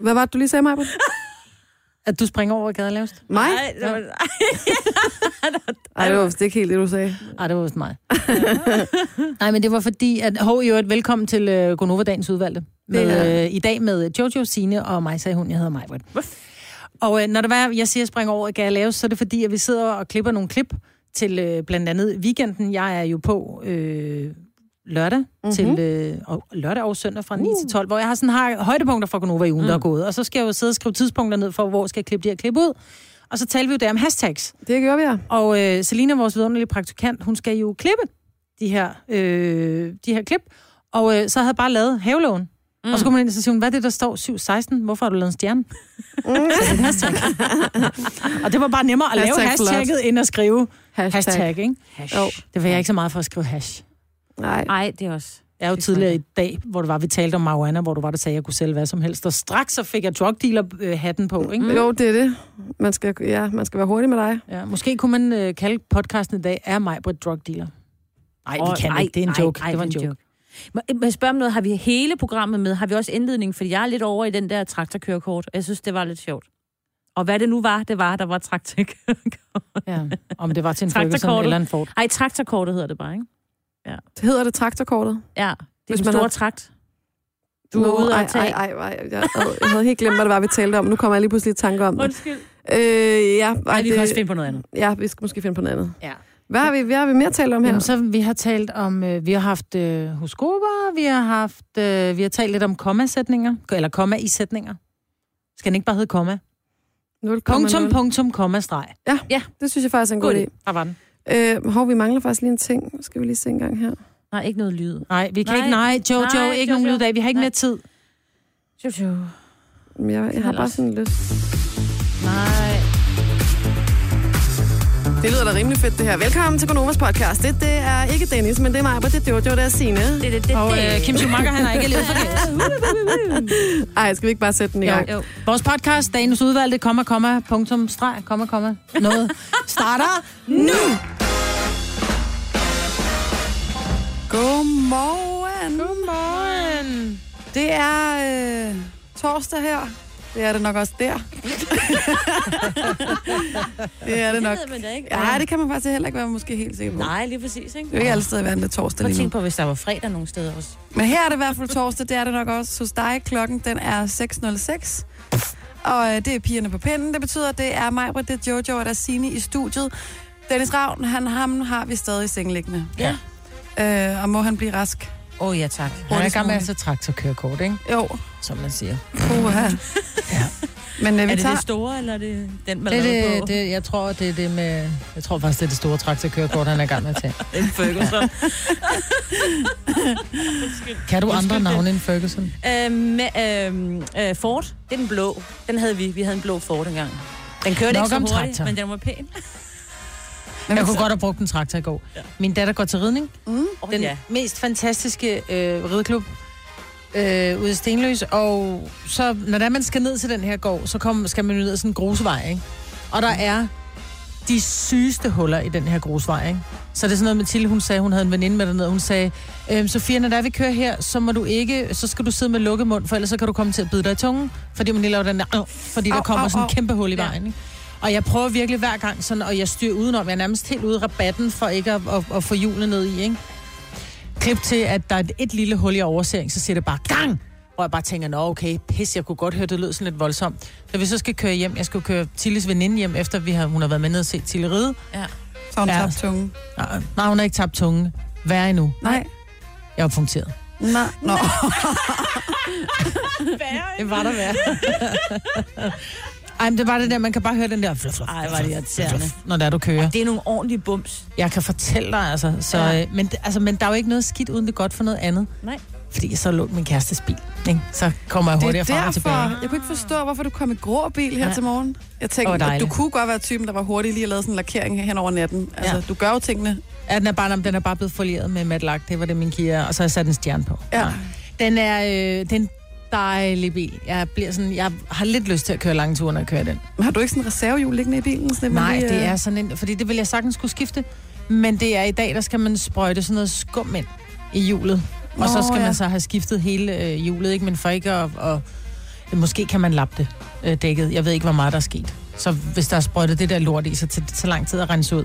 Hvad var det, du lige sagde, Maja? At du springer over gaden lavest? Mig? Nej, det var, Ej, det var vist ikke helt det, du sagde. Ej, det var vist mig. Nej, men det var fordi, at hov, jo, et velkommen til uh, Gonova Dagens Udvalgte. Med, uh, I dag med Jojo, Sine og mig, sagde hun, jeg hedder Majbrit. Og uh, når det var, jeg siger, at jeg springer over gaden lavest, så er det fordi, at vi sidder og klipper nogle klip til uh, blandt andet weekenden. Jeg er jo på øh, lørdag, mm-hmm. til, øh, og, lørdag og søndag fra 9 til 12, hvor jeg har sådan har højdepunkter fra Gonova i ugen, mm. der er gået. Og så skal jeg jo sidde og skrive tidspunkter ned for, hvor skal jeg klippe de her klip ud. Og så taler vi jo der om hashtags. Det gjorde vi, ja. Og øh, Selina, vores vidunderlige praktikant, hun skal jo klippe de her, øh, de her klip. Og øh, så havde jeg bare lavet havelån. Mm. Og så kommer man ind og så siger hvad er det, der står 716? Hvorfor har du lavet en stjerne? Så er hashtag. og det var bare nemmere at lave Hashtag flot. hashtagget, end at skrive Hashtag. hashtag, hashtag ikke? Hash. Jo. Det var jeg ikke så meget for at skrive hash. Nej. Ej, det er også... Jeg er jo er tidligere i dag, hvor det var, vi talte om marijuana, hvor du var, der sagde, at jeg kunne sælge hvad som helst. Og straks så fik jeg drug dealer hatten på, ikke? Mm. Jo, det er det. Man skal, ja, man skal være hurtig med dig. Ja, måske kunne man øh, kalde podcasten i dag, er mig på et drug dealer. Nej, vi kan nej, ikke. Det er en nej, joke. nej, det var en joke. Må må jeg spørge om noget? Har vi hele programmet med? Har vi også indledning? Fordi jeg er lidt over i den der traktorkørekort. Jeg synes, det var lidt sjovt. Og hvad det nu var, det var, der var traktorkørekort. Ja, om det var til en Ferguson eller en Ford. Ej, traktorkortet hedder det bare, ikke? Det hedder det traktorkortet. Ja, det er Hvis man store har- trakt. Du er Nå, ude ej, at tage. ej, ej, ej. Jeg, havde, jeg havde helt glemt, hvad det var, vi talte om. Nu kommer jeg lige pludselig i tanke om det. Undskyld. Øh, ja, ej, Ej, vi kan det, også finde på noget andet. ja, vi skal måske finde på noget andet. Ja. Hvad har vi, hvad har vi mere talt om her? Jamen, så vi har talt om, øh, vi har haft øh, horoskoper, vi har haft, øh, vi har talt lidt om kommasætninger, eller komma i sætninger. Skal den ikke bare hedde komma? 0,0. Punktum, punktum, komma, streg. Det synes jeg faktisk er en god God idé. Der var den. Øh, hov, vi mangler faktisk lige en ting. Skal vi lige se en gang her? Nej, ikke noget lyd. Nej, vi kan Nej. ikke, nej, Jojo, Nej, ikke nogen Jojo. lyd af. Vi har ikke Nej. mere tid. Jojo. Jeg, jeg har bare sådan lyst. Nej. Det lyder da rimelig fedt, det her. Velkommen til Konovas podcast. Det, det er ikke Dennis, men det er mig, og det er Jojo, det er Signe. Det, det, det, Og det. øh, Kim Schumacher, han har ikke levet forgæves. Ej, skal vi ikke bare sætte den i gang? Jo. Vores podcast, dagens udvalgte, komma, komma, punktum, streg, komma, komma, noget, starter nu! Godmorgen. Godmorgen. Det er øh, torsdag her. Det er det nok også der. det er det nok. ved man da ikke. Ja, det kan man faktisk heller ikke være måske helt sikker på. Nej, lige præcis, ikke? Det er jo ikke altid at være en torsdag lige nu. tænke på, hvis der var fredag nogle steder også. Men her er det i hvert fald torsdag, det er det nok også hos dig. Klokken den er 6.06. Og øh, det er pigerne på pinden. Det betyder, at det er mig, det er Jojo og der er Signe i studiet. Dennis Ravn, han, ham har vi stadig i sengeliggende. Ja. Øh, og må han blive rask? Åh, oh, ja tak. Han er i gang med at tage traktorkørekort, ikke? Jo, Som man siger. puha. Ja. Men øh, vi Er det tager... det store, eller er det den, man Det, er på? det, det, jeg tror, det er det med... Jeg tror faktisk, det er det store traktorkørekort, han er i gang med at tage. En Ferguson. Kan du andre navne end Ferguson? øh, med, øh, øh, Ford, det er den blå. Den havde vi. Vi havde en blå Ford engang. Den kørte Nok ikke så hurtigt, traktor. men den var pæn. Jeg kunne godt have brugt en traktor i går. Min datter går til ridning. Mm. Oh, Den ja. mest fantastiske øh, rideklub øh, ude i Stenløs. Og så, når der man skal ned til den her gård, så kom, skal man ned ad sådan en grusvej, ikke? Og der er de sygeste huller i den her grusvej, ikke? Så det er sådan noget Tilly, hun sagde, hun havde en veninde med dernede, hun sagde, øhm, Sofia, når der vi kører her, så må du ikke, så skal du sidde med lukket mund, for ellers så kan du komme til at bide dig i tungen, fordi man lige laver den der, øh, fordi der Au, kommer au, sådan en kæmpe hul i Ja. vejen, ikke? Og jeg prøver virkelig hver gang sådan, og jeg styrer udenom, jeg er nærmest helt ude i rabatten, for ikke at, at, at få hjulene ned i, ikke? Klip til, at der er et, et lille hul i oversering, så siger det bare gang! Og jeg bare tænker, nå okay, pis, jeg kunne godt høre, det lød sådan lidt voldsomt. Så vi så skal køre hjem, jeg skal køre Tilles veninde hjem, efter vi har, hun har været med ned og set Tille ride. ja. Så har hun Ja. tabt tunge. Nej, nej, hun har ikke tabt tunge. Hvad endnu? Nej. Jeg var punkteret. Nej. Nå. Det var der værd. Ej, men det var det der, man kan bare høre den der... Fluff, fluff, Ej, er det irriterende. Når der du kører. Det er nogle ordentlige bums. Jeg kan fortælle dig, altså. Så, Ja. ja. men, altså. Men der er jo ikke noget skidt, uden det godt for noget andet. Nej. Fordi jeg så lå min kærestes bil. Ikke? Så kommer jeg er hurtigere frem og derfor, tilbage. jeg kunne ikke forstå, hvorfor du kom i grå bil her Ja. til morgen. Jeg tænkte, at du kunne godt være typen, der var hurtig lige at lave sådan en lakering hen over natten. Altså, Ja. du gør jo tingene. Ja, den er bare, den er bare blevet folieret med matlak. Det var det, min Kia. Og så har jeg sat en stjerne på. Ja. Den er, øh, det er en dejlig bil. Jeg, bliver sådan, jeg har lidt lyst til at køre lange ture, når jeg kører den. Men har du ikke sådan en reservehjul liggende i bilen? Sådan, Nej, lige, det øh, er sådan en... Fordi det vil jeg sagtens skulle skifte. Men det er i dag, der skal man sprøjte sådan noget skum ind i hjulet. Og så skal ja. man så have skiftet hele øh, hjulet, ikke? Men for ikke at, at Måske kan man lappe det, øh, dækket. Jeg ved ikke, hvor meget der er sket. Så hvis der er sprøjtet det der lort i, så tager det så lang tid at rense ud.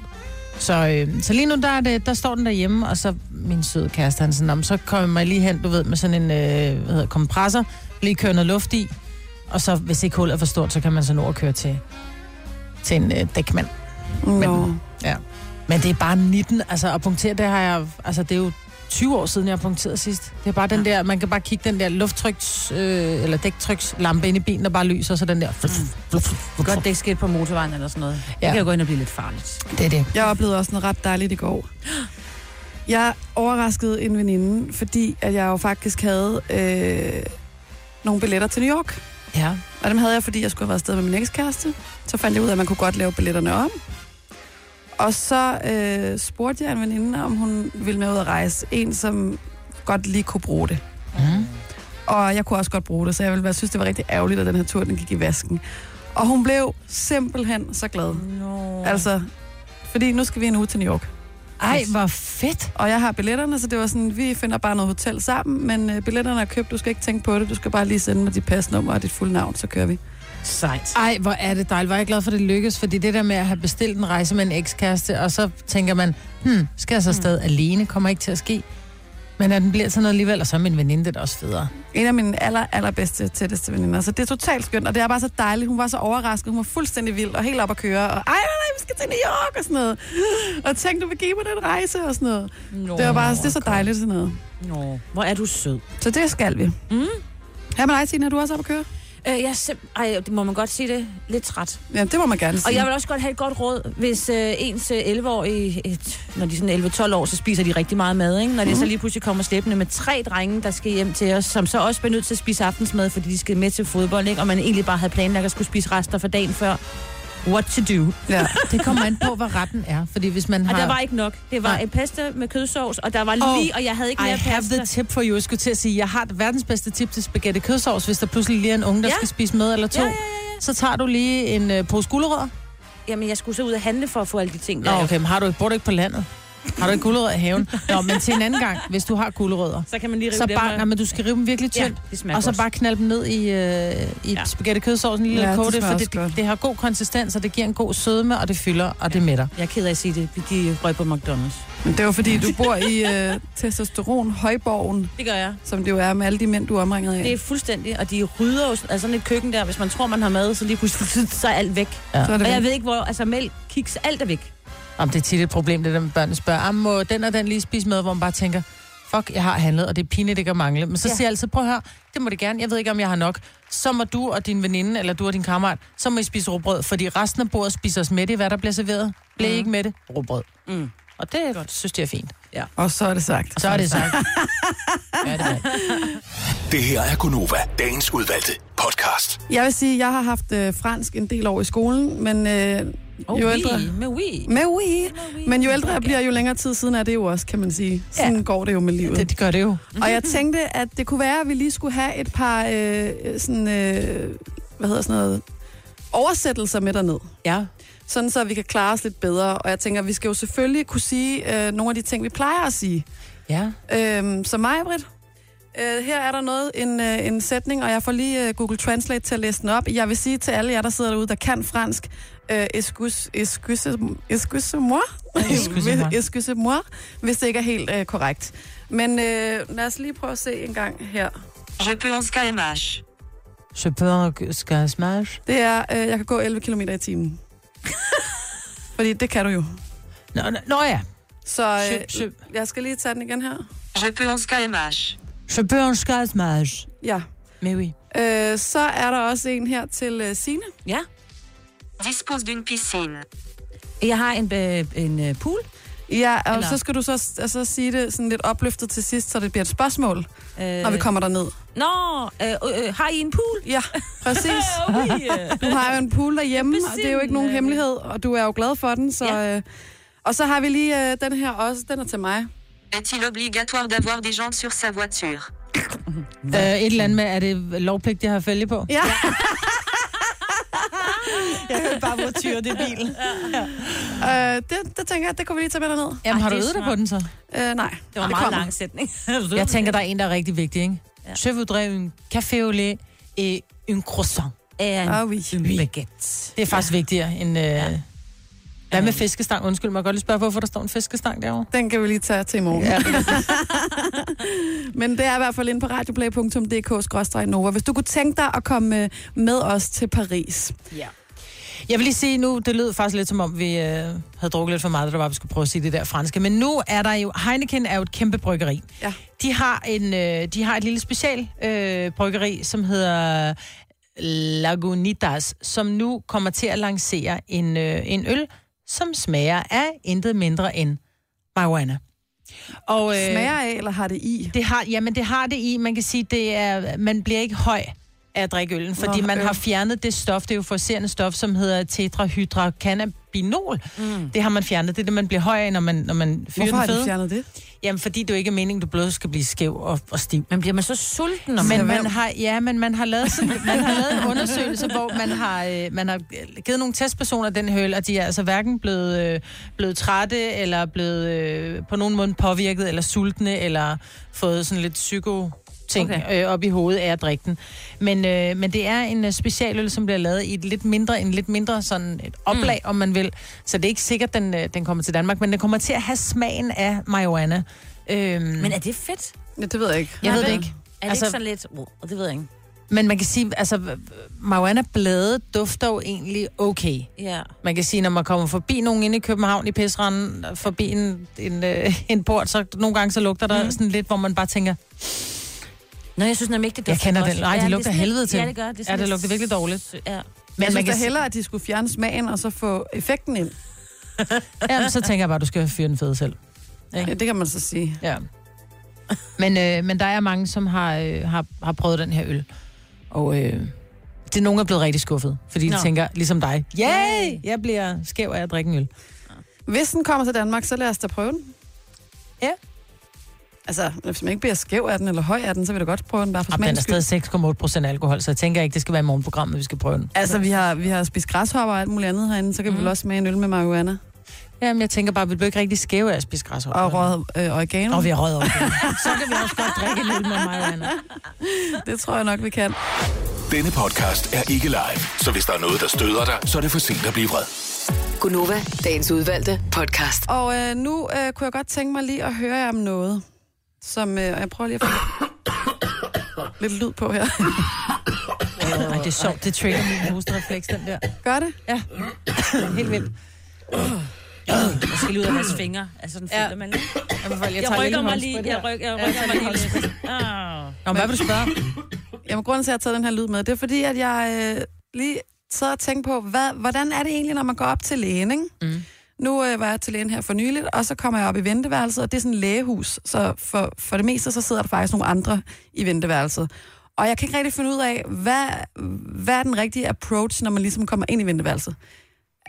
Så, øh, så lige nu, der, er det, der står den derhjemme, og så min søde kæreste, han sådan, "Nå, men så kommer jeg lige hen, du ved, med sådan en øh, hvad hedder, kompressor, lige køre noget luft i, og så, hvis ikke hullet er for stort, så kan man så nå at køre til, til en øh, dækmand. Nå. Ja. Men det er bare 19, altså at punktere, det har jeg, altså det er jo 20 år siden, jeg har punkteret sidst. Det er bare den der, man kan bare kigge den der lufttryks, øh, eller dæktrykslampe ind i bilen, der bare lyser, så den der... Fluff, Godt dæk skidt på motorvejen eller sådan noget. Det Ja. kan jo gå ind og blive lidt farligt. Det er det. Jeg oplevede også noget ret dejligt i går. Jeg overraskede en veninde, fordi at jeg jo faktisk havde øh, nogle billetter til New York. Ja. Og dem havde jeg, fordi jeg skulle have været afsted med min ekskæreste. Så fandt jeg ud af, at man kunne godt lave billetterne om. Og så øh, spurgte jeg en veninde, om hun ville med ud at rejse. En, som godt lige kunne bruge det. Mm. Og jeg kunne også godt bruge det, så jeg ville være, synes, det var rigtig ærgerligt, at den her tur den gik i vasken. Og hun blev simpelthen så glad. No. Altså, fordi nu skal vi en uge til New York. Ej, hvor fedt. Og jeg har billetterne, så det var sådan, vi finder bare noget hotel sammen, men øh, billetterne er købt, du skal ikke tænke på det, du skal bare lige sende mig dit pasnummer og dit fulde navn, så kører vi. Sejt. Ej, hvor er det dejligt. Er jeg glad for, at det lykkes, fordi det der med at have bestilt en rejse med en ekskæreste, og så tænker man, hmm, skal jeg så afsted mm. alene? Kommer ikke til at ske. Men at den bliver sådan noget alligevel, og så er min veninde det er også federe. En af mine aller, allerbedste, tætteste veninder. Så det er totalt skønt, og det er bare så dejligt. Hun var så overrasket, hun var fuldstændig vild og helt op at køre. Og ej, nej, nej, vi skal til New York og sådan noget. Og tænk, du vil give mig den rejse og sådan noget. No. Det var bare, det er så dejligt sådan noget. No. Hvor er du sød. Så det skal vi. Mm. Her med dig, Tina, er du også op at køre? Øh, jeg er Ej, det må man godt sige det. Lidt træt. Ja, det må man gerne sige. Og jeg vil også godt have et godt råd, hvis øh, ens øh, 11-årige, et, når de er sådan 11-12 år, så spiser de rigtig meget mad, ikke? Når Mhm. de så lige pludselig kommer slæbende med tre drenge, der skal hjem til os, som så også bliver nødt til at spise aftensmad, fordi de skal med til fodbold, ikke? Og man egentlig bare havde planlagt at skulle spise rester for dagen før. What to do? Ja. Det kommer an på, hvad retten er. Fordi hvis man Og har... der var ikke nok. Det var Nej. en pasta med kødsovs, og der var lige, og jeg havde ikke I mere have pasta. the tip for you. Jeg skulle til at sige, jeg har verdens bedste tip til spaghetti kødsovs, hvis der pludselig lige er en unge, der Ja. skal spise med eller to. Ja, ja, ja, Så tager du lige en øh, pose gulerødder. Jamen, jeg skulle så ud og handle for at få alle de ting Nå, der. okay, men har du ikke, bor du ikke på landet? Har du ikke gulerødder i haven? Nå, men til en anden gang, hvis du har gulerødder, Så kan man lige rive så dem bare, nej, men du skal rive dem virkelig Ja, tyndt. smager og så godt. bare knalde dem ned i, øh, i Ja. ja. spaghetti kødsovs, en lille Ja, ja, det koge det, smager for også det, det har god konsistens, og det giver en god sødme, og det fylder, og det mætter. Jeg er ked af at sige det. De røg på McDonald's. Men det var fordi, du bor i øh, testosteron-højborgen, Det gør jeg. som det jo er med alle de mænd, du er omringet af. Det er fuldstændig, og de rydder jo altså sådan et køkken der, hvis man tror, man har mad, så lige pludselig så er alt væk. Ja. Så er det Og jeg ved ikke, hvor, altså mælk, kiks, alt er væk. Om det er tit et problem, det der med børnene spørger, "Ah, må den og den lige spise med, hvor man bare tænker, fuck, jeg har handlet, og det er pinligt ikke at mangle. Men så Ja. ja. siger jeg altid, prøv at høre, det må det gerne, jeg ved ikke, om jeg har nok. Så må du og din veninde, eller du og din kammerat, så må I spise råbrød, fordi resten af bordet spiser os med i, hvad der bliver serveret. Bliver I ikke med det? Råbrød. Mm. Og det godt. synes jeg er fint. Og så er det sagt. Og så er det sagt. ja, det er. Det her er Gunova, dagens udvalgte podcast. Jeg vil sige, at jeg har haft øh, fransk en del år i skolen, men øh, Oh, jo oui, ældre... Med oui. Med oui. Men jo ældre jeg bliver, jo længere tid siden er det jo også, kan man sige. Sådan ja. går det jo med livet. det, det gør det jo. Og jeg tænkte, at det kunne være, at vi lige skulle have et par øh, sådan, øh, hvad hedder sådan noget, oversættelser med derned. Ja. Sådan så vi kan klare os lidt bedre. Og jeg tænker, vi skal jo selvfølgelig kunne sige øh, nogle af de ting, vi plejer at sige. Ja. Øhm, så mig, Britt, øh, her er der noget, en, øh, en sætning, og jeg får lige øh, Google Translate til at læse den op. Jeg vil sige til alle jer, der sidder derude, der kan fransk, øh, excuse, excuse, excuse moi, Excusez-moi. excuse-moi, hvis det ikke er helt øh, korrekt. Men øh, lad os lige prøve at se en gang her. Je peux en SKMH. Je peux skal smash. Det er, øh, jeg kan gå 11 km i timen. Fordi det kan du jo. Nå, nå, nå ja. Så Je, øh, je, jeg skal lige tage den igen her. Je peux en SKMH. Je peux skal smash. Ja. Mais oui. Øh, så er der også en her til øh, Signe. Ja. Dispose d'une piscine. Jeg har en, øh, en øh, pool. Ja, og Eller- så skal du så altså, sige det sådan lidt opløftet til sidst, så det bliver et spørgsmål, Øh, når vi kommer derned. Nå, øh, øh, har I en pool? Ja, præcis. Øh. Du har jo en pool derhjemme, og det er jo ikke nogen hemmelighed, og du er jo glad for den. Så, Ja. øh, og så har vi lige øh, den her også, den er til mig. Est-il obligatoire d'avoir des jantes sur sa voiture Uh, et eller andet med, er det lovpligt, jeg har fælge på? Ja, Jeg hørte bare, hvor tyr det er bilen. øh, det, det tænker jeg, det kunne vi lige tage med derned. Jamen, Ej, har du det øvet dig på den så? Øh, nej, Det var en meget kommer. lang sætning. Jeg tænker, der er en, der er rigtig vigtig, ikke? Ja. Je voudrais un café au lait et un croissant. Er en Ah, oui. en baguette. Det er faktisk ja. vigtigere end... Øh, ja. Hvad med fiskestang? Undskyld, må jeg godt lige spørge, hvorfor der står en fiskestang derovre? Den kan vi lige tage til i morgen. Ja. Men det er i hvert fald inde på radioplay.dk-nova. Hvis du kunne tænke dig at komme med os til Paris. ja. Jeg vil lige sige nu, det lød faktisk lidt som om, vi øh, havde drukket lidt for meget, da der var, vi skulle prøve at sige det der franske. Men nu er der jo, Heineken er jo et kæmpe bryggeri. Ja. De har, en, øh, de har et lille special øh, bryggeri, som hedder Lagunitas, som nu kommer til at lancere en, øh, en øl, som smager af intet mindre end marijuana. Og, øh, Smager af, eller har det i? Det har, jamen, det har det i. Man kan sige, det er, man bliver ikke høj af at drikke øllen, fordi Nå, man øl. har fjernet det stof, det er jo forserende stof, som hedder tetrahydrocannabinol. Mm. Det har man fjernet. Det er det, man bliver høj af, når man, når man fyrer Hvorfor har de fjernet det? Jamen, fordi det jo ikke er meningen, du blot skal blive skæv og, og stiv. Men bliver man så sulten, når man... Men man har, ja, men man har lavet, sådan, man har lavet en undersøgelse, hvor man har, øh, man har givet nogle testpersoner den høl, og de er altså hverken blevet, øh, blevet trætte, eller blevet øh, på nogen måde påvirket, eller sultne, eller fået sådan lidt psyko ting Okay. øh, op i hovedet af at drikke den. Men, øh, men det er en øh, specialøl, som bliver lavet i et lidt mindre, en lidt mindre sådan et oplag, mm. om man vil. Så det er ikke sikkert, den, øh, den kommer til Danmark, men den kommer til at have smagen af marijuana. Øhm, Men er det fedt? Ja, det ved jeg ikke. jeg ved det ikke. Er det Altså- ikke sådan lidt... Oh, det ved jeg ikke. Men man kan sige, altså, marijuana-blade dufter jo egentlig okay. Ja. Man kan sige, når man kommer forbi nogen inde i København i Pisranden, forbi en, en, øh, en port, så nogle gange så lugter der mm. sådan lidt, hvor man bare tænker, Nå, jeg synes nemlig ikke, det jeg dufter kender godt. den. Nej, Ja, det lugter er sådan helvede til. Ja, det gør. Det er Ja, det lugter virkelig dårligt. Ja. Men jeg man synes da hellere, at de skulle fjerne smagen, og så få effekten ind. ja, så tænker jeg bare, at du skal fyre den fede selv. Ja, det kan man så sige. Ja. Men, øh, men der er mange, som har, øh, har, har prøvet den her øl. Og øh, det er nogen, der er blevet rigtig skuffet. Fordi de Nå. tænker, ligesom dig, yay, jeg bliver skæv af at drikke en øl. Hvis den kommer til Danmark, så lad os da prøve den. Ja. Altså, hvis man ikke bliver skæv af den, eller høj af den, så vil du godt prøve den bare for Og den er smagens stadig 6,8 procent alkohol, så jeg tænker ikke, det skal være i morgenprogrammet, vi skal prøve den. Altså, vi har, vi har spist græshopper og alt muligt andet herinde, så kan mm. vi vel også smage en øl med marihuana. Jamen, jeg tænker bare, vi bliver ikke rigtig skæve af at spise græs. Og røget øh, oregano. Og vi har røget over Så kan vi også godt drikke en øl med marijuana. Det tror jeg nok, vi kan. Denne podcast er ikke live, så hvis der er noget, der støder dig, så er det for sent at blive vred. Gunova, dagens udvalgte podcast. Og øh, nu øh, kunne jeg godt tænke mig lige at høre jer om noget, som... Øh, jeg prøver lige at få lidt lyd på her. Ej, det er sjovt. Det trigger min hosterefleks, den der. Gør det? Ja, helt vildt. Jeg skal lige ud af deres fingre. Altså, den Ja. føler man ikke. Jeg, Jeg tager rykker mig lige. Jeg rykker, jeg Ja, rykker tag mig lige lidt. Ah. Nå, hvad vil du spørge? Jamen, grunden til, at jeg har taget den her lyd med, det er fordi, at jeg øh, lige sad og tænkte på, hvad, hvordan er det egentlig, når man går op til lægen, ikke? Mm. Nu øh, var jeg til lægen her for nyligt, og så kommer jeg op i venteværelset, og det er sådan et lægehus, så for, for det meste, så sidder der faktisk nogle andre i venteværelset. Og jeg kan ikke rigtig finde ud af, hvad, hvad er den rigtige approach, når man ligesom kommer ind i venteværelset?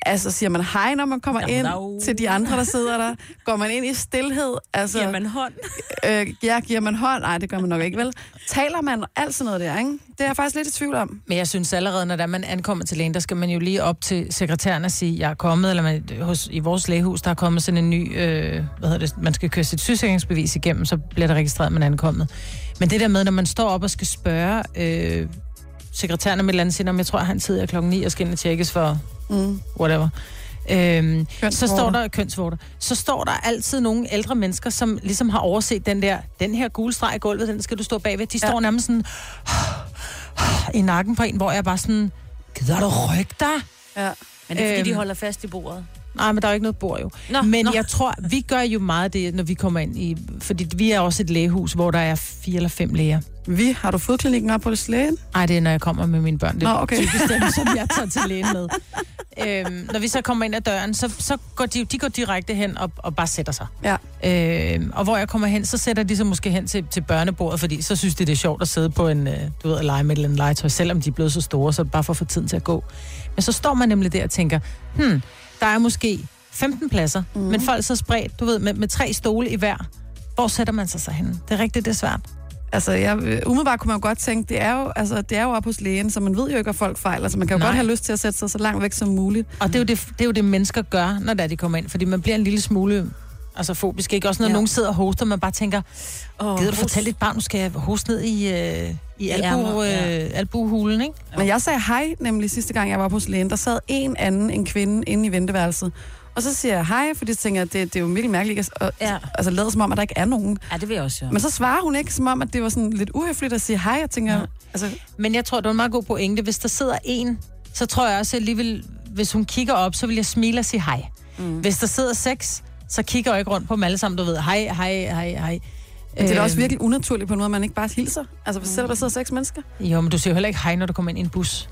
Altså, siger man hej, når man kommer ind dag. til de andre, der sidder der? Går man ind i stillhed? Altså, Giver man hånd? øh, ja, giver man hånd? Nej, det gør man nok ikke, vel? Taler man alt sådan noget der, ikke? Det er jeg faktisk lidt i tvivl om. Men jeg synes allerede, når der man ankommer til lægen, der skal man jo lige op til sekretæren og sige, jeg er kommet, eller man, hos, i vores lægehus, der er kommet sådan en ny, øh, hvad hedder det, man skal køre sit sygesikringsbevis igennem, så bliver det registreret, at man er ankommet. Men det der med, når man står op og skal spørge øh, sekretæren om et eller andet, siger, "Nå, men jeg tror, han sidder klokken 9 og skal ind og tjekkes for Mm. whatever. Øhm, så står der kønsvorter. Så står der altid nogle ældre mennesker, som ligesom har overset den der, den her gule streg i gulvet, den skal du stå bagved. De Ja. står nærmest sådan i nakken på en, hvor jeg bare sådan, gider du rykke dig? Ja. Men det er fordi, de Øhm. holder fast i bordet. Nej, men der er jo ikke noget bord jo. Nå, men nå. jeg tror, vi gør jo meget det, når vi kommer ind i... Fordi vi er også et lægehus, hvor der er fire eller fem læger. Vi, har du fodklinikken op på det lægen? Nej, det er, når jeg kommer med mine børn. Det er Nå, okay. typisk dem, som jeg tager til lægen med. øhm, når vi så kommer ind ad døren, så, så går de, de går direkte hen og, og bare sætter sig. Ja. Øhm, og hvor jeg kommer hen, så sætter de sig måske hen til, til børnebordet, fordi så synes de, det er sjovt at sidde på en, øh, du ved, at lege med et eller legetøj, selvom de er blevet så store, så bare for at få tiden til at gå. Men så står man nemlig der og tænker, hmm, der er måske 15 pladser, mm. men folk så spredt, du ved, med, med tre stole i hver. Hvor sætter man sig så henne? Det er rigtigt, det er svært. Altså, jeg, øh, umiddelbart kunne man jo godt tænke, det er jo, altså, det er jo op hos lægen, så man ved jo ikke, at folk fejler. Så man kan jo Nej. godt have lyst til at sætte sig så langt væk som muligt. Og det er, jo det, det er jo det, mennesker gør, når det er, de kommer ind. Fordi man bliver en lille smule altså fobisk. Ikke? Også når Ja. nogen sidder og hoster, man bare tænker, Oh, gider du fortælle dit barn, nu skal jeg hoste ned i, øh, i albu, ja. øh, albuhulen, ikke? Men jeg sagde hej, nemlig sidste gang, jeg var hos lægen. Der sad en anden, en kvinde, inde i venteværelset. Og så siger jeg hej, fordi jeg tænker, at det, det er jo virkelig mærkeligt at Ja. altså, lade som om, at der ikke er nogen. Ja, det vil jeg også, ja. Men så svarer hun ikke, som om, at det var sådan lidt uhøfligt at sige hej. Jeg tænker, Ja. altså, Men jeg tror, det var en meget god pointe. Hvis der sidder en, så tror jeg også alligevel, hvis hun kigger op, så vil jeg smile og sige hej. Mm. Hvis der sidder seks, så kigger jeg ikke rundt på dem alle sammen, du ved, hej, hej, hej, hej. Men det er da også Øhm, virkelig unaturligt på en måde, at man ikke bare hilser. Altså, for selvom der sidder seks mennesker. Jo, men du siger jo heller ikke hej, når du kommer ind i en bus.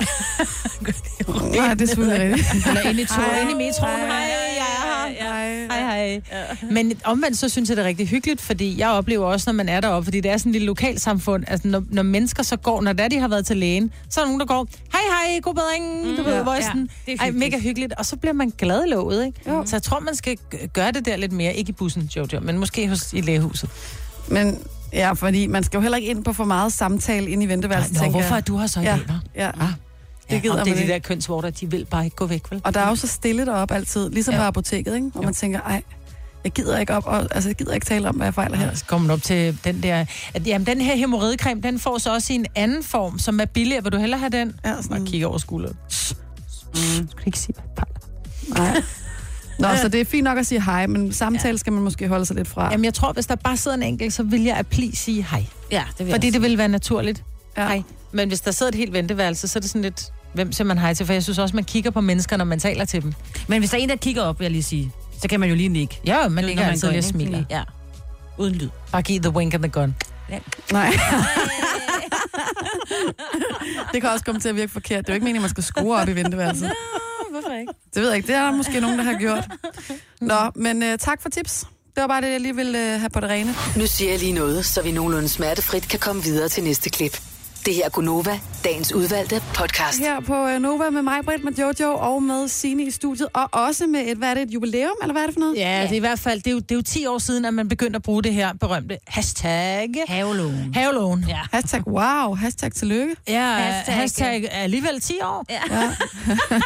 Nej, det er selvfølgelig rigtigt. Eller ind i tog, Hej. ind i metroen. Hej. Hej, jeg. Hej. Hej, hej. Men omvendt, så synes jeg, det er rigtig hyggeligt, fordi jeg oplever også, når man er deroppe, fordi det er sådan et lille lokalsamfund, altså når, når mennesker så går, når det er, de har været til lægen, så er der nogen, der går, hej, hej, god bedring, du ved, ja. hvor jeg Ja, sådan, det er ej, mega hyggeligt, og så bliver man glad i låget, ikke? Jo. Så jeg tror, man skal gøre det der lidt mere, ikke i bussen, Jojo, men måske hos, i lægehuset. Men ja, fordi man skal jo heller ikke ind på for meget samtale ind i venteværelset, Nå, tænker hvorfor er jeg. du her så i Ja, ja. Ah. Det Ja, gider om det er man de der kønsvorter, de vil bare ikke gå væk, vel? Og der er jo så stille deroppe altid, ligesom Ja. ja. på apoteket, ikke? hvor Jo. man tænker, ej, jeg gider ikke op, og, altså, jeg gider ikke tale om, hvad jeg fejler her. Ja, så kommer man op til den der... At, jamen, den her hemorridecreme, den får så også i en anden form, som er billigere. Vil du hellere have den? Ja, sådan, kigge over skulderen. Mm. Skal ikke sige, hvad nej. Nå, så det er fint nok at sige hej, men samtale skal man måske holde sig lidt fra. Jamen, jeg tror, hvis der bare sidder en enkelt, så vil jeg at please sige hej. Ja, det vil Fordi jeg det vil være naturligt. Ja. Hej. Men hvis der sidder et helt venteværelse, så er det sådan lidt... Hvem siger man hej til? For jeg synes også, man kigger på mennesker, når man taler til dem. Men hvis der er en, der kigger op, vil jeg lige sige, så kan man jo lige nikke. Ja, man ligger altid lige og smiler. Ja. Uden lyd. Bare giv the wink and the gun. Nej. det kan også komme til at virke forkert. Det er jo ikke meningen, at man skal score op i venteværelset. Hvorfor ikke? Det ved jeg ikke. Det er der måske nogen, der har gjort. Nå, men uh, tak for tips. Det var bare det, jeg lige ville uh, have på det rene. Nu siger jeg lige noget, så vi nogenlunde smertefrit kan komme videre til næste klip. Det her er Gunova, dagens udvalgte podcast. Her på uh, Nova med mig, Britt, med Jojo og med Signe i studiet. Og også med et, hvad er det, et jubilæum, eller hvad er det for noget? Ja, det er i hvert fald, det er, jo, det er jo 10 år siden, at man begyndte at bruge det her berømte hashtag. Havelån. Havelån. Ja. Hashtag wow, hashtag tillykke. Ja, Hashtag- hashtag, er alligevel 10 år. Ja.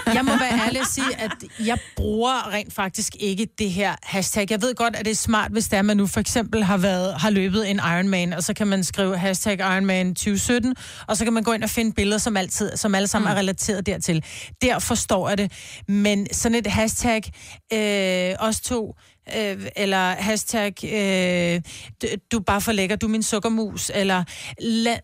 Jeg må være ærlig og sige, at jeg bruger rent faktisk ikke det her hashtag. Jeg ved godt, at det er smart, hvis det er, man nu for eksempel har, været, har løbet en Ironman, og så kan man skrive hashtag Ironman 2017, og så kan man gå ind og finde billeder, som, altid, som alle sammen mm. er relateret dertil. Der forstår jeg det. Men sådan et hashtag, øh, os to, øh, eller hashtag, øh, du, er bare for lækker, du er min sukkermus, eller la,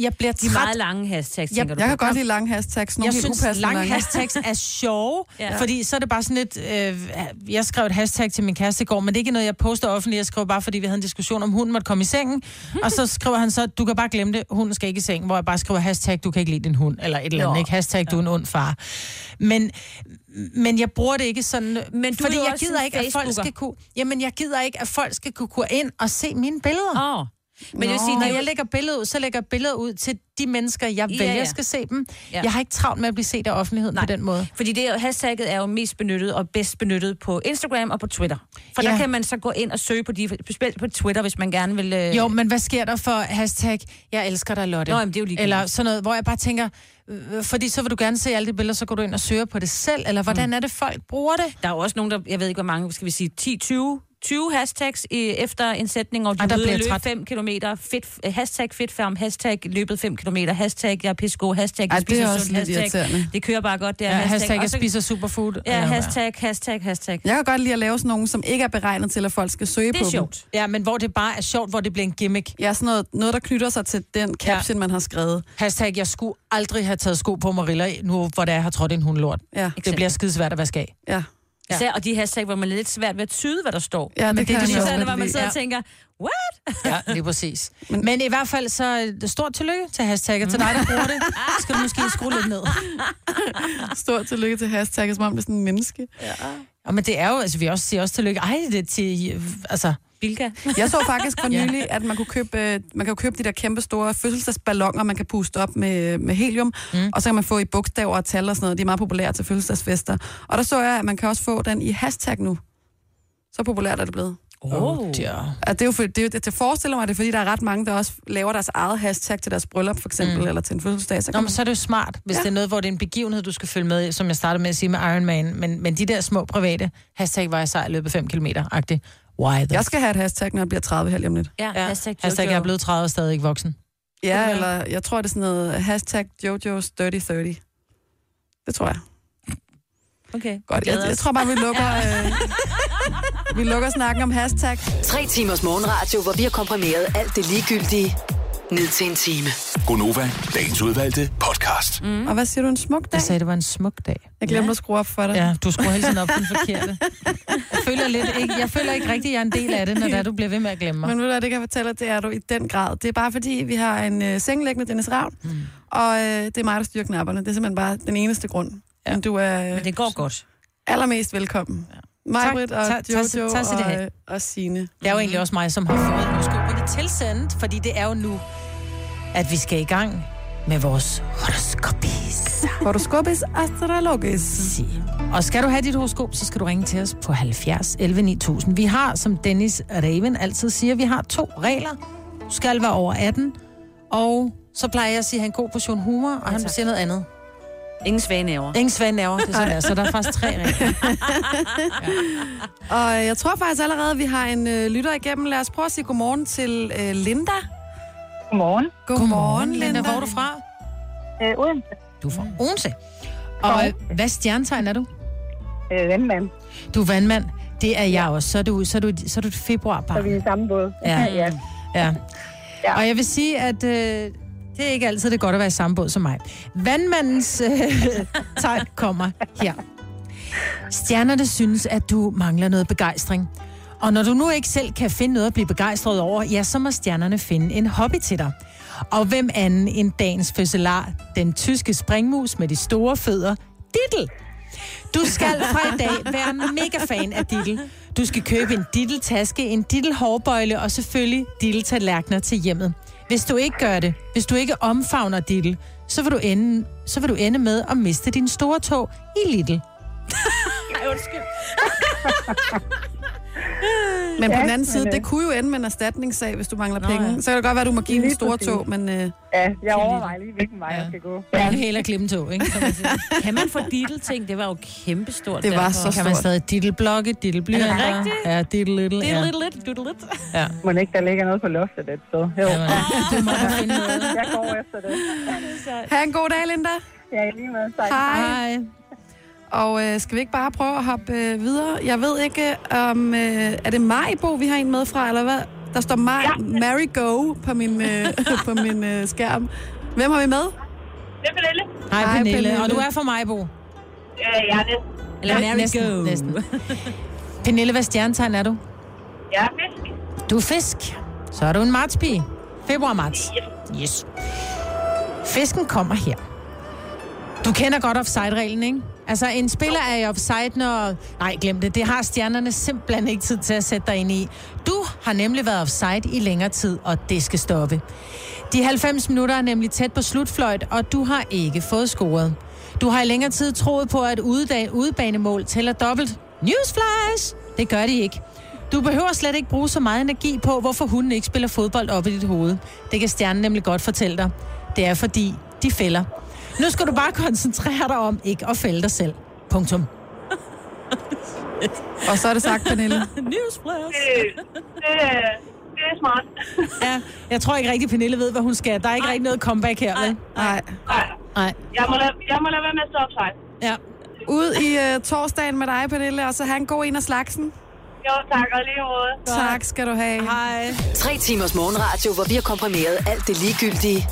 jeg bliver De træt meget lange hashtags, Jeg- tænker du Jeg på? kan godt lide lange hashtags. Nogle jeg synes, lange hashtags er sjove, ja. fordi så er det bare sådan et... Øh, jeg skrev et hashtag til min kæreste i går, men det er ikke noget, jeg poster offentligt. Jeg skrev bare, fordi vi havde en diskussion om, hunden måtte komme i sengen. og så skriver han så, du kan bare glemme det, hunden skal ikke i seng, hvor jeg bare skriver hashtag, du kan ikke lide din hund, eller et eller andet, Jo. ikke? Hashtag, du er en ond far. Men, men jeg bruger det ikke sådan, Men du fordi jeg gider ikke, at folk skal kunne... Jamen, jeg gider ikke, at folk skal kunne gå ind og se mine billeder. Åh. Oh. Men det vil sige, Når jeg jeg... lægger billeder ud, så lægger jeg billeder ud til de mennesker, jeg Ja, vælger ja. skal se dem. Ja. Jeg har ikke travlt med at blive set af offentligheden Nej. på den måde. Fordi det er, jo- hashtagget er jo mest benyttet og bedst benyttet på Instagram og på Twitter. For ja. Der kan man så gå ind og søge på de, specielt på Twitter, hvis man gerne vil... Øh... Jo, men hvad sker der for hashtag, jeg elsker dig, Lotte? Nå, jamen, det er jo ligegyldigt. Eller sådan noget, hvor jeg bare tænker, fordi så vil du gerne se alle de billeder, så går du ind og søger på det selv, eller hvordan Mm. er det, folk bruger det? Der er jo også nogen, der, jeg ved ikke, hvor mange, skal vi sige, 10, 20, 20 hashtags i, efter en sætning, og du Ej, der løb træt. 5 km, øh, hashtag fedtfarm, hashtag løbet 5 km, hashtag jeg er pissegod, hashtag jeg det er spiser lidt hashtag, det kører bare godt, det er Ja, hashtag, hashtag, jeg spiser superfood. Ja, hashtag, hashtag, hashtag. Jeg kan godt lide at lave sådan nogle, som ikke er beregnet til, at folk skal søge Det på er sjovt. Ja, men hvor det bare er sjovt, hvor det bliver en gimmick. dem. Ja, sådan noget, noget, der knytter sig til den caption, ja. man har skrevet. Hashtag, jeg skulle aldrig have taget sko på Marilla, nu hvor det er, jeg har trådt i en hundlort. Ja, Det bliver skidesvært at vaske af. ja. Ja. Især, og de hashtag, hvor man er lidt svært ved at tyde, hvad der står. Ja, det Men det, jeg det, også det, hvor man sidder Ja. og tænker, what? Ja, lige præcis. Men- Men, i hvert fald så øh, stort tillykke til hashtagget. Til dig, der bruger det, skal du måske skrue lidt ned. Stort tillykke til hashtagget, som om det er sådan en menneske. Og men det er jo, altså vi også siger også tillykke. Ej, det er til, altså, Bilka. Jeg så faktisk for Ja. nylig, at man kunne købe, øh, man kan købe de der kæmpe store fødselsdagsballoner, man kan puste op med, med helium, mm. og så kan man få i bogstaver og tal og sådan noget. De er meget populære til fødselsdagsfester. Og der så jeg, at man kan også få den i hashtag nu. Så populært er det blevet. oh, ja. At det er jo for, det, er jo, det, det forestiller mig, at det er fordi, der er ret mange, der også laver deres eget hashtag til deres bryllup, for eksempel, mm. eller til en fødselsdag. Så Nå, men så er det jo smart, hvis Ja. ja. det er noget, hvor det er en begivenhed, du skal følge med i, som jeg startede med at sige med Iron Man. Men, men de der små private, hashtag var jeg sej løbet 5 km, agtigt. Why the jeg skal have et hashtag, når jeg bliver 30 her lige om lidt. Ja, ja. hashtag, hashtag, jeg er blevet 30 og stadig ikke voksen. Ja, eller jeg tror, det er sådan noget hashtag Jojo's Dirty 30. Det tror jeg. Okay. Godt. Jeg, jeg tror bare, vi lukker, øh, vi lukker snakken om hashtag. Tre timers morgenradio, hvor vi har komprimeret alt det ligegyldige ned til en time. Gonova, dagens udvalgte podcast. Mm. Og hvad siger du, en smuk dag? Jeg sagde, det var en smuk dag. Jeg glemte at skrue op for dig. Ja, du skruer hele tiden op på den forkerte. Jeg føler, lidt, ikke, jeg føler ikke rigtig, at jeg er en del af det, når det er, du bliver ved med at glemme mig. Men ved du hvad, det kan jeg fortælle dig, det er du i den grad. Det er bare fordi, vi har en øh, sengeliggende Dennis Ravn, mm. og øh, det er mig, der styrer knapperne. Det er simpelthen bare den eneste grund. Ja. Men du er øh, Men det går godt. allermest velkommen. Ja. Majbrit og Tak, Jojo tak, og, øh, og Signe. Det er jo egentlig også mig, som har fået horoskoperne tilsendt, fordi det er jo nu, at vi skal i gang med vores horoskopis. Horoskopis astrologis. Og skal du have dit horoskop, så skal du ringe til os på 70 11 9000. Vi har, som Dennis Raven altid siger, vi har to regler. Du skal være over 18, og så plejer jeg at sige, at han en god portion humor, og han tak. siger noget andet. Ingen svaneaver. Ingen svandnæver, det er. Så der er faktisk tre regler. Og jeg tror faktisk allerede, at vi har en øh, lytter igennem. Lad os prøve at sige godmorgen til øh, Linda. Godmorgen. Godmorgen, Linda. Hvor er du fra? Øh, Odense. Du er fra Odense. Og øh, hvad stjernetegn er du? Øh, vandmand. Du er vandmand. Det er jeg også. Så er du, så er du, så er du et Så er februarbarn. vi i samme båd. Ja. ja. Ja. Ja. Og jeg vil sige, at øh, det er ikke altid det godt at være i samme båd som mig. Vandmandens øh, tegn kommer her. Stjernerne synes, at du mangler noget begejstring. Og når du nu ikke selv kan finde noget at blive begejstret over, ja, så må stjernerne finde en hobby til dig. Og hvem anden end dagens fødselar, den tyske springmus med de store fødder, Dittel. Du skal fra i dag være mega fan af Dittel. Du skal købe en Dittel-taske, en Dittel-hårbøjle og selvfølgelig Dittel-tallerkener til hjemmet. Hvis du ikke gør det, hvis du ikke omfavner Dittel, så vil du ende, så vil du ende med at miste din store tog i Lidl. Ej, undskyld. Men på Ja, den anden side, men, øh, det kunne jo ende med en erstatningssag, hvis du mangler Nå, penge. ja. Så kan det godt være, at du må give Lige store præcis. tog, men... Øh, ja, jeg overvejer lige, hvilken vej jeg skal gå. Ja. En hel klimtog, ikke? Som man. Kan man få Diddle-ting? Det var jo kæmpestort. Det var derfor. så Kan man stort. stadig Dittel-blokke, Dittel-blyanter? Er det rigtigt? Ja, Dittel-little. Det er Ja. lidt, lidt, lidt, lidt. ja. Må ikke, der ligger noget på loftet et sted. Jo, Jamen, du må da finde noget. jeg går efter det. ha' en god dag, Linda. Ja, lige med. Tak. Hej. Hej. Og øh, skal vi ikke bare prøve at hoppe øh, videre? Jeg ved ikke, om... Øh, er det Majbo, vi har en med fra, eller hvad? Der står Maj, ja. Mary Go på min, øh, på min øh, skærm. Hvem har vi med? Det er Pernille. Hej, Hej, Pernille. Pernille. Og du er fra Majbo? Ja, jeg er næsten. Eller Mary næsten, Go. Næsten. Pernille, hvad stjernetegn er du? Jeg er fisk. Du er fisk. Så er du en martspige. Februar-marts. Yes. Fisken kommer her. Du kender godt offside-reglen, ikke? Altså, en spiller er i offside, når... Nej, glem det. Det har stjernerne simpelthen ikke tid til at sætte dig ind i. Du har nemlig været offside i længere tid, og det skal stoppe. De 90 minutter er nemlig tæt på slutfløjt, og du har ikke fået scoret. Du har i længere tid troet på, at udedag- udebanemål tæller dobbelt. Newsflash! Det gør de ikke. Du behøver slet ikke bruge så meget energi på, hvorfor hunden ikke spiller fodbold op i dit hoved. Det kan stjernen nemlig godt fortælle dig. Det er fordi, de fælder. Nu skal du bare koncentrere dig om ikke at fælde dig selv. Punktum. Og så er det sagt, Pernille. Newsflash. Det, det, det er smart. Ja, jeg tror ikke rigtig, Pernille ved, hvad hun skal. Der er ikke rigtig noget comeback her, vel? Nej. Nej, Nej. jeg må, lade, jeg må lade være med at stå offside. Ja. Ud i øh, torsdagen med dig, Pernille, og så have en god en af slagsen. Jo, tak, og lige måde. Tak skal du have. Hej. Tre timers morgenradio, hvor vi har komprimeret alt det ligegyldige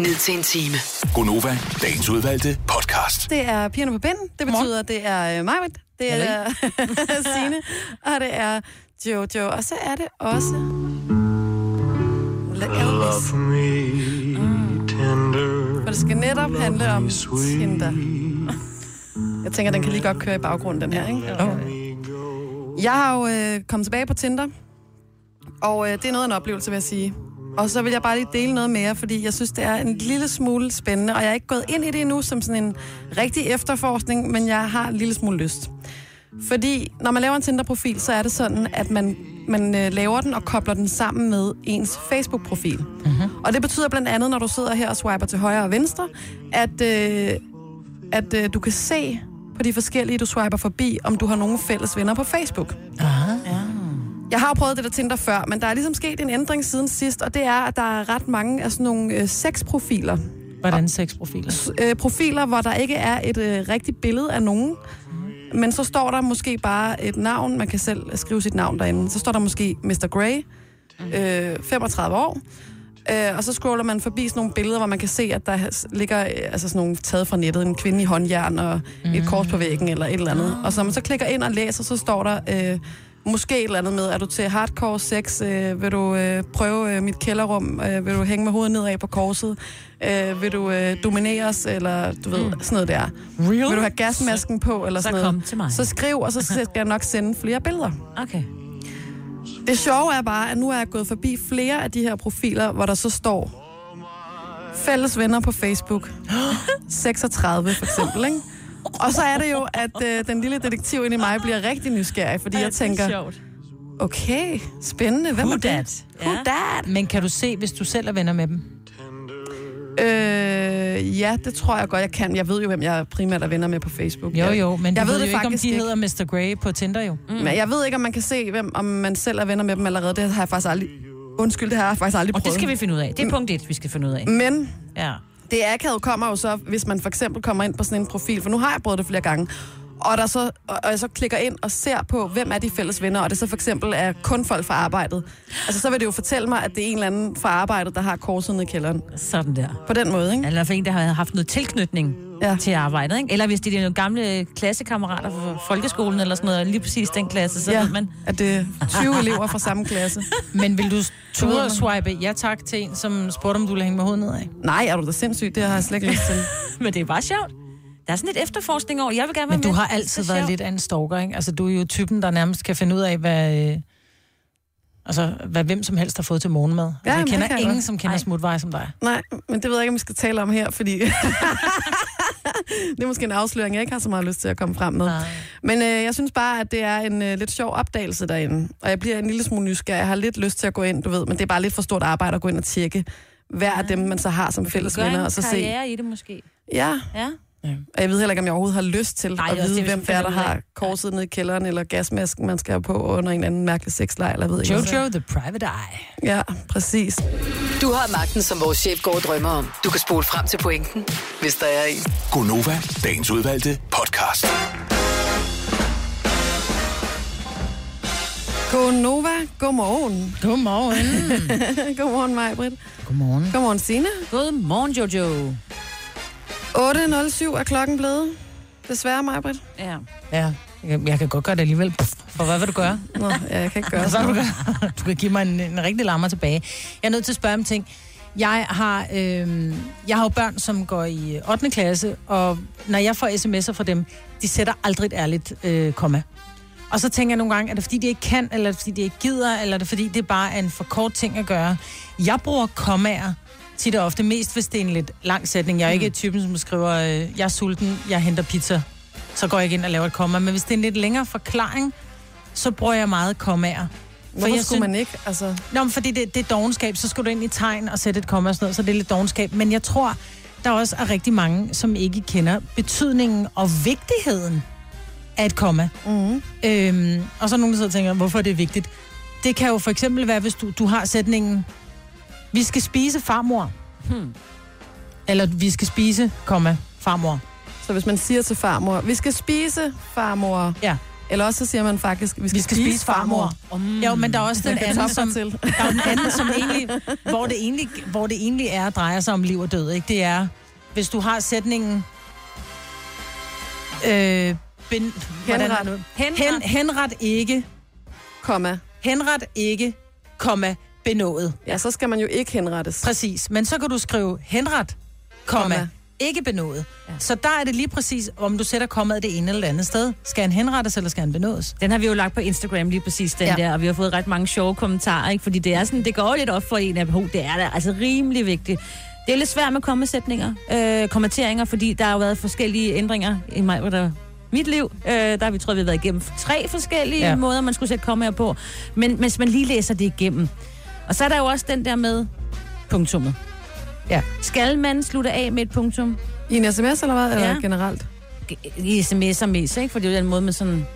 ned til en time. Gonova, dagens udvalgte podcast. Det er pigerne på pinden. Det betyder, at det er øh, Majbrit, det er Signe, og det er Jojo. Og så er det også... Elvis. For det skal netop handle om Tinder. Jeg tænker, den kan lige godt køre i baggrunden, den her, ikke? Jeg har jo øh, kommet tilbage på Tinder, og øh, det er noget af en oplevelse, vil jeg sige. Og så vil jeg bare lige dele noget mere, fordi jeg synes, det er en lille smule spændende, og jeg er ikke gået ind i det endnu som sådan en rigtig efterforskning, men jeg har en lille smule lyst. Fordi når man laver en Tinder-profil, så er det sådan, at man, man øh, laver den og kobler den sammen med ens Facebook-profil. Mm-hmm. Og det betyder blandt andet, når du sidder her og swiper til højre og venstre, at, øh, at øh, du kan se på de forskellige, du swiper forbi, om du har nogle fælles venner på Facebook. Aha. Jeg har jo prøvet det der Tinder før, men der er ligesom sket en ændring siden sidst, og det er, at der er ret mange af sådan nogle øh, sexprofiler. Hvordan sexprofiler? Øh, profiler, hvor der ikke er et øh, rigtigt billede af nogen, men så står der måske bare et navn, man kan selv skrive sit navn derinde. Så står der måske Mr. Grey, øh, 35 år, øh, og så scroller man forbi sådan nogle billeder, hvor man kan se, at der ligger øh, altså sådan nogle taget fra nettet, en kvinde i håndjern og et kors på væggen eller et eller andet. Og så man så klikker ind og læser, så står der... Øh, Måske et eller andet med, er du til hardcore sex? Øh, vil du øh, prøve øh, mit kælderrum? Øh, vil du hænge med hovedet nedad på korset? Øh, vil du øh, domineres? Eller du ved, sådan noget der. Real? Vil du have gasmasken på? Eller Så sådan noget? kom til mig. Så skriv, og så skal jeg nok sende flere billeder. Okay. Det sjove er bare, at nu er jeg gået forbi flere af de her profiler, hvor der så står fælles venner på Facebook. 36 for eksempel, ikke? Og så er det jo, at øh, den lille detektiv inde i mig bliver rigtig nysgerrig, fordi jeg tænker, sjovt. okay, spændende, hvem Who er det? Who Ja. that? Men kan du se, hvis du selv er venner med dem? Øh, ja, det tror jeg godt, jeg kan. Jeg ved jo, hvem jeg primært er venner med på Facebook. Jo, jo, men jeg ved ved, det jo ikke, om faktisk de ikke. hedder Mr. Grey på Tinder jo. Mm. Men jeg ved ikke, om man kan se, hvem, om man selv er venner med dem allerede. Det har jeg faktisk aldrig... Undskyld, det har jeg faktisk aldrig Og prøvet. det skal vi finde ud af. Det er punkt et, vi skal finde ud af. Men Ja det akavet kommer jo så, hvis man for eksempel kommer ind på sådan en profil, for nu har jeg prøvet det flere gange, og, der så, og og jeg så klikker ind og ser på, hvem er de fælles venner, og det så for eksempel er kun folk fra arbejdet. Altså, så vil det jo fortælle mig, at det er en eller anden fra arbejdet, der har korset ned i kælderen. Sådan der. På den måde, ikke? Eller for en, der har haft noget tilknytning Ja. til arbejdet. Ikke? Eller hvis det er nogle gamle klassekammerater fra folkeskolen eller sådan noget, lige præcis den klasse, så ja. ved man. at det er 20 elever fra samme klasse. Men vil du ture og swipe ja tak til en, som spurgte, om du ville hænge med hovedet nedad? Nej, er du da sindssygt? Det har jeg slet ikke lyst til. Men det er bare sjovt. Der er sådan lidt efterforskning over. Jeg vil gerne være Men du med. har altid været lidt af en stalker, ikke? Altså, du er jo typen, der nærmest kan finde ud af, hvad, øh, altså, hvad hvem som helst har fået til morgenmad. Altså, Ja, jeg kender jeg ingen, godt. som kender Ej. smutveje som dig. Nej, men det ved jeg ikke, om vi skal tale om her, fordi... det er måske en afsløring, jeg ikke har så meget lyst til at komme frem med. Nej. Men øh, jeg synes bare, at det er en øh, lidt sjov opdagelse derinde. Og jeg bliver en lille smule nysgerrig. Jeg har lidt lyst til at gå ind, du ved, men det er bare lidt for stort arbejde at gå ind og tjekke, hver af dem, man så har som fælles venner, en og så se. karriere i det måske. Ja, Ja. Og jeg ved heller ikke, om jeg overhovedet har lyst til Nej, at også vide, det, hvem det er, der har korset ned i kælderen, eller gasmasken, man skal have på under en anden mærkelig sexlejr, eller jeg ved ikke. hvad. Jojo, the private eye. Ja, præcis. Du har magten, som vores chef går og drømmer om. Du kan spole frem til pointen, hvis der er en. Gonova, dagens udvalgte podcast. God Nova, godmorgen. Godmorgen. godmorgen, Majbrit. Godmorgen. Godmorgen, Signe. Godmorgen, Jojo. 8.07 er klokken blevet. Desværre, Majbrit. Ja. Ja, jeg, jeg kan godt gøre det alligevel. For hvad vil du gøre? Nå, ja, jeg kan ikke gøre vil du gøre? Du kan give mig en, en rigtig lammer tilbage. Jeg er nødt til at spørge om ting. Jeg har, øh, jeg har jo børn, som går i 8. klasse, og når jeg får sms'er fra dem, de sætter aldrig et ærligt øh, komma. Og så tænker jeg nogle gange, er det fordi, de ikke kan, eller er det fordi, de ikke gider, eller er det fordi, det bare er en for kort ting at gøre. Jeg bruger kommaer tit og ofte, mest hvis det er en lidt lang sætning. Jeg er ikke typen, som skriver, øh, jeg er sulten, jeg henter pizza. Så går jeg ikke ind og laver et komma. Men hvis det er en lidt længere forklaring, så bruger jeg meget kommaer. Hvorfor jeg skulle man ikke? Altså, Nå, men fordi det, det er dogenskab, så skal du ind i tegn og sætte et komma og sådan noget, så det er lidt dogenskab. Men jeg tror, der også er rigtig mange, som ikke kender betydningen og vigtigheden af et komma. mm, Øhm, og så er nogen, der sidder og tænker, hvorfor er det vigtigt? Det kan jo for eksempel være, hvis du, du har sætningen, vi skal spise farmor. Hmm. Eller vi skal spise, komma, farmor. så hvis man siger til farmor, vi skal spise farmor, Ja. eller også så siger man faktisk, vi skal, Vi skal spise farmor. Mm. Jo, men der er også den Den anden, som, til. Der er den anden, som egentlig, hvor det egentlig, hvor det egentlig er, drejer sig om liv og død, ikke? Det er, hvis du har sætningen... Øh, ben, hvordan? Henret. Hen, henret ikke, Komma. henret ikke, komma, benået. Ja, så skal man jo ikke henrettes. Præcis. Men så kan du skrive henret, komma, Komma. ikke benået. Ja. Så der er det lige præcis, om du sætter kommaet det ene eller det andet sted. Skal han henrettes, eller skal han benådes? Den har vi jo lagt på Instagram lige præcis, den Ja. der, og vi har fået ret mange sjove kommentarer, ikke? fordi det er sådan, det går lidt op for en af oh, det er da altså rimelig vigtigt. Det er lidt svært med kommesætninger, øh, kommenteringer, fordi der har jo været forskellige ændringer i mig, hvor der mit liv. Øh, der har vi, tror vi har været igennem tre forskellige Ja. måder, man skulle sætte kommaer på. Men hvis man lige læser det igennem. Og så er der jo også den der med punktummet. Ja. Skal man slutte af med et punktum? I en sms eller hvad? Eller Ja. generelt? I sms'er mest, ikke? For det er jo den måde, man sådan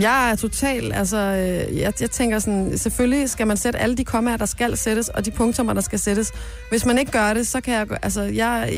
Jeg er total, altså, øh, jeg, jeg tænker sådan, selvfølgelig skal man sætte alle de kommaer, der skal sættes, og de punktummer, der skal sættes. Hvis man ikke gør det, så kan jeg, altså, jeg,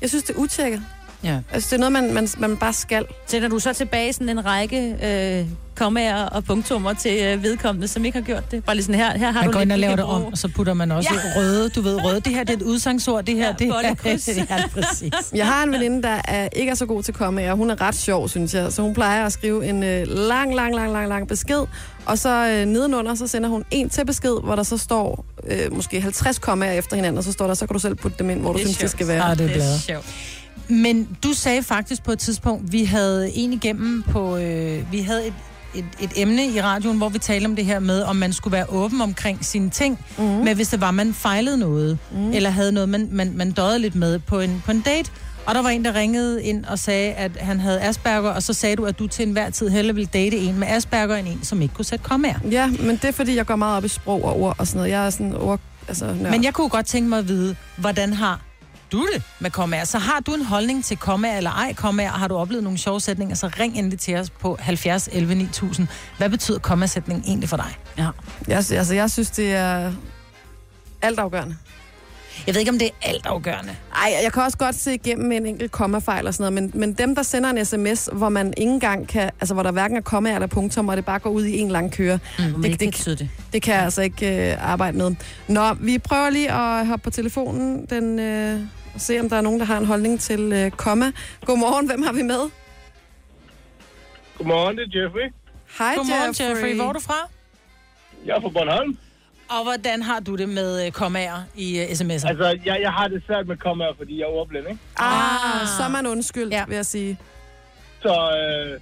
jeg synes, det er utjekket. Ja. Altså, det er noget, man, man, man bare skal. Sender du så tilbage sådan en række øh, kommaer og punktummer til øh, vedkommende, som ikke har gjort det? Bare lige sådan her, her har Man du går ind og laver det om, og så putter man også ja. røde, du ved, røde. Det her det er et udsangsord, det her, Ja, det bollekryds. ja, præcis. Jeg har en veninde, der er, ikke er så god til kommaer. Hun er ret sjov, synes jeg. Så hun plejer at skrive en øh, lang, lang, lang, lang, lang besked. Og så øh, nedenunder, så sender hun en til besked, hvor der så står øh, måske 50 kommaer efter hinanden. Og så står der, så kan du selv putte dem ind, hvor du Det er synes, det sjovt. skal være. Ah, det er Det er sjovt. Men du sagde faktisk på et tidspunkt, vi havde en igennem på, øh, vi havde et, et, et emne i radioen, hvor vi talte om det her med, om man skulle være åben omkring sine ting, mm. men hvis det var, man fejlede noget, mm. eller havde noget, man, man, man døde lidt med på en, på en date, og der var en, der ringede ind og sagde, at han havde Asperger, og så sagde du, at du til enhver tid hellere ville date en med Asperger, end en, som ikke kunne sætte kommaer. Ja, men det er fordi, jeg går meget op i sprog og ord og sådan noget. Jeg er sådan ord... Altså. Men jeg kunne godt tænke mig at vide, hvordan har du det med kommaer? Så har du en holdning til kommaer eller ej kommaer? Har du oplevet nogle sjove sætninger, så ring endelig til os på 70 11 9000. Hvad betyder kommasætning egentlig for dig? Ja. Jeg, altså, jeg synes, det er altafgørende. Jeg ved ikke, om det er altafgørende. Ej, jeg kan også godt se igennem en enkelt kommafejl og sådan noget, men, men dem, der sender en sms, hvor man ikke engang kan, altså hvor der hverken er komma eller punktum, og det bare går ud i en lang køre, Mm, det, det, det, det, det. det kan jeg altså ikke øh, arbejde med. Nå, vi prøver lige at hoppe på telefonen, den, øh, og se om der er nogen, der har en holdning til øh, komma. Godmorgen, hvem har vi med? Godmorgen, det er Jeffrey. Hej, Godmorgen, Jeffrey. Hvor er du fra? Jeg er fra Bornholm. Og hvordan har du det med øh, kommaer i uh, sms'er? Altså, jeg, jeg har det svært med kommaer, fordi jeg er ordblind, ikke? Ah, så er man undskyldt, Ja. ja. vil jeg sige. Så øh,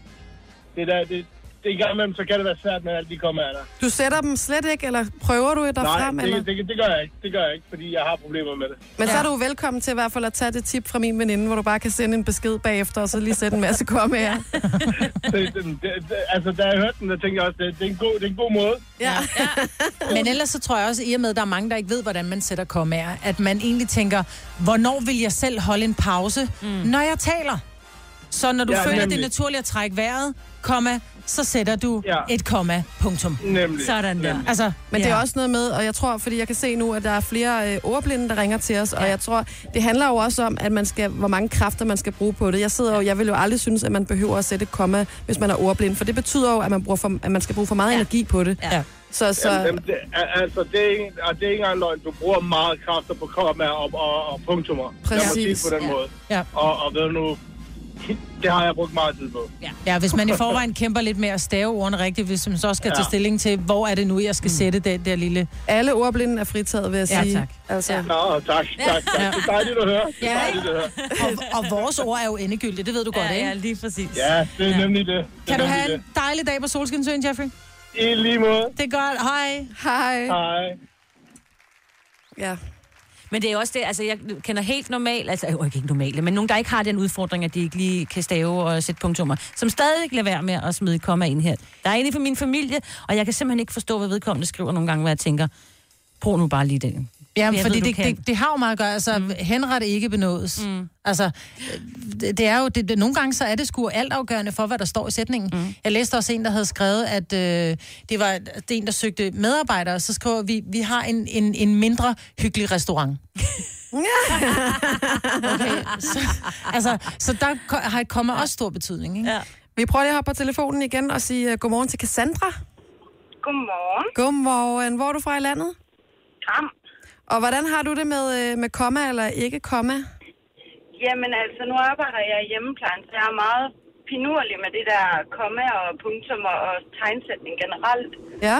det der, det, det en gang imellem, så kan det være svært med alle de kommaer der. Du sætter dem slet ikke, eller prøver du dig Nej, frem? Eller? det, det, det, gør jeg ikke. Det gør jeg ikke, fordi jeg har problemer med det. Men så er du velkommen til i hvert fald at tage det tip fra min veninde, hvor du bare kan sende en besked bagefter, og så lige sætte en masse kommaer. det, det, det, det altså, da jeg hørte den, der tænkte jeg også, det, det, er en god, det er en god måde. Ja. Men ellers så tror jeg også, i og med, at der er mange, der ikke ved, hvordan man sætter kommaer, at man egentlig tænker, hvornår vil jeg selv holde en pause, mm. når jeg taler? Så når du ja, Ja, føler, nemlig. det er naturligt at trække vejret, komma, så sætter du ja. Ja. et komma, punktum. Nemlig. Sådan der. Nemlig. Altså, Men ja. det er også noget med, og jeg tror, fordi jeg kan se nu, at der er flere øh, ordblinde, der ringer til os, og jeg tror, det handler jo også om, at man skal, hvor mange kræfter man skal bruge på det. Jeg sidder jo, jeg vil jo aldrig synes, at man behøver at sætte et komma, hvis man er ordblind, for det betyder jo, at man, bruger for, at man skal bruge for meget ja. energi på det. Ja. Så, så Jamen, det, altså, det er, ikke, og det er ikke engang løgn. Du bruger meget kræfter på kommaer og, og, og punktummer. Lad mig sige Præcis. på den Ja. måde. Ja. Og, og ved du nu, det har jeg brugt meget tid på. Ja, hvis man i forvejen kæmper lidt med at stave ordene rigtigt, hvis man så skal ja. Ja. tage stilling til, hvor er det nu, jeg skal mm. sætte den der lille... alle ordblinde er fritaget, vil jeg Ja, sige. tak. Altså, Ja. Nå, tak, tak, tak. Ja. Det er dejligt at høre. Det er Ja. dejligt at høre. Og, og vores ord er jo endegyldigt, det ved du godt, Ja, ikke? ja, lige præcis. Ja, det er Ja. nemlig det. det Kan du have en dejlig dag på Solskinsøen, Jeffrey? det. I lige måde. Det er godt. Hej. hej. Hej. Ja. Men det er også det, altså jeg kender helt normalt, altså jo ikke normale, men nogen, der ikke har den udfordring, at de ikke lige kan stave og sætte punktummer, som stadig lader være med at smide komma ind her. Der er en fra min familie, og jeg kan simpelthen ikke forstå, hvad vedkommende skriver nogle gange, hvad jeg tænker, prøv nu bare lige den. Ja, Jeg fordi ved, det, det, det har jo meget at gøre. Altså, mm. henret ikke benådes. Mm. Altså, det, det er jo... Det, det, nogle gange så er det sgu altafgørende for, hvad der står i sætningen. Mm. Jeg læste også en, der havde skrevet, at øh, det var det en, der søgte medarbejdere. Så skriver vi, vi har en, en, en mindre hyggelig restaurant. okay, så, altså, så der har et komma også stor betydning, ikke? Ja. Vi prøver lige at hoppe på telefonen igen og sige uh, godmorgen til Cassandra. Godmorgen. Godmorgen. Hvor er du fra i landet? Kram. Og hvordan har du det med, øh, med komma eller ikke komma? Jamen altså, nu arbejder jeg i hjemmeplejen, så jeg er meget finurlig med det der komma og punktummer og tegnsætning generelt. Ja.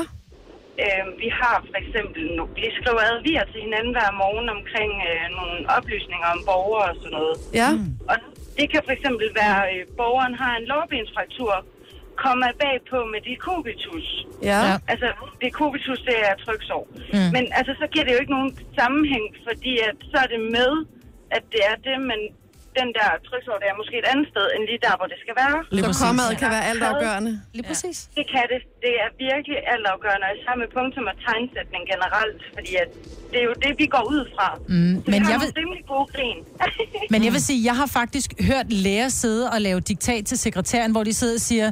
Øh, vi har for eksempel, nu, vi skriver advier til hinanden hver morgen omkring øh, nogle oplysninger om borgere og sådan noget. Ja. Og det kan for eksempel være, at øh, borgeren har en lårbensfraktur, kommer bagpå med dekubitus. Ja. Ja. Altså, dekubitus, det er tryksår. Mm. Men altså, så giver det jo ikke nogen sammenhæng, fordi at, så er det med, at det er det, men den der der er måske et andet sted, end lige der, hvor det skal være. Så kommaet kan være altafgørende. Lige præcis. Det kan det. Det er virkelig altafgørende, og sammen med punktum og tegnsætning generelt, fordi at det er jo det, vi går ud fra. Mm, så men vi har jeg vil- rimelig gode grin. Men jeg vil sige, jeg har faktisk hørt læger sidde og lave diktat til sekretæren, hvor de sidder og siger,